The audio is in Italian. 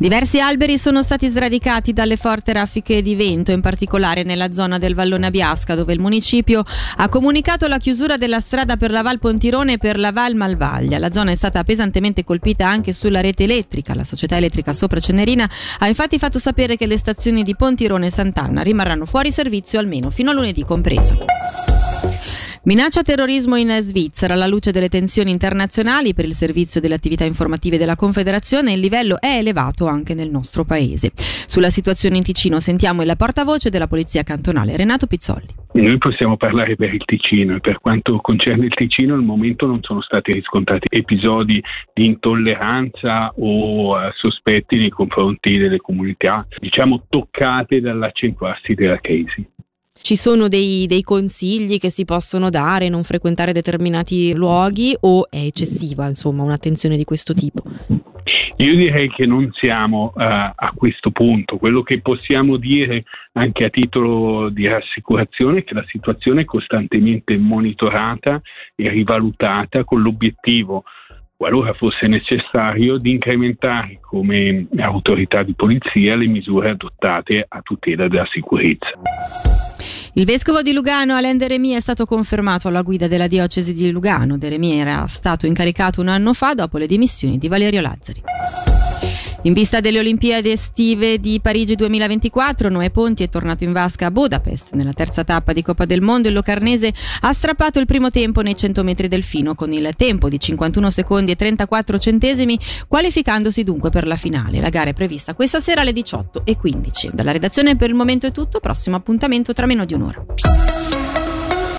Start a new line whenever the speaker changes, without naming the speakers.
Diversi alberi sono stati sradicati dalle forti raffiche di vento, in particolare nella zona del Vallone Abiasca, dove il municipio ha comunicato la chiusura della strada per la Val Pontirone e per la Val Malvaglia. La zona è stata pesantemente colpita anche sulla rete elettrica. La società elettrica Sopra Cenerina ha infatti fatto sapere che le stazioni di Pontirone e Sant'Anna rimarranno fuori servizio almeno fino a lunedì compreso. Minaccia terrorismo in Svizzera. Alla luce delle tensioni internazionali per il servizio delle attività informative della Confederazione, il livello è elevato anche nel nostro paese. Sulla situazione in Ticino sentiamo il portavoce della Polizia Cantonale, Renato Pizzolli.
Noi possiamo parlare per il Ticino e per quanto concerne il Ticino al momento non sono stati riscontrati episodi di intolleranza o uh, sospetti nei confronti delle comunità, diciamo, toccate dall'accentuarsi della crisi.
Ci sono dei, dei, consigli che si possono dare, non frequentare determinati luoghi o è eccessiva insomma un'attenzione di questo tipo?
Io direi che non siamo uh, a questo punto. Quello che possiamo dire anche a titolo di rassicurazione è che la situazione è costantemente monitorata e rivalutata con l'obiettivo qualora fosse necessario, di incrementare come autorità di polizia le misure adottate a tutela della sicurezza.
Il vescovo di Lugano, Alain Deremi, è stato confermato alla guida della diocesi di Lugano. Deremi era stato incaricato un anno fa dopo le dimissioni di Valerio Lazzari. In vista delle Olimpiadi estive di Parigi 2024, Noè Ponti è tornato in vasca a Budapest. Nella terza tappa di Coppa del Mondo il locarnese ha strappato il primo tempo nei 100 metri del fino con il tempo di 51 secondi e 34 centesimi, qualificandosi dunque per la finale. La gara è prevista questa sera alle 18 e 15. Dalla redazione per il momento è tutto, prossimo appuntamento tra meno di un'ora.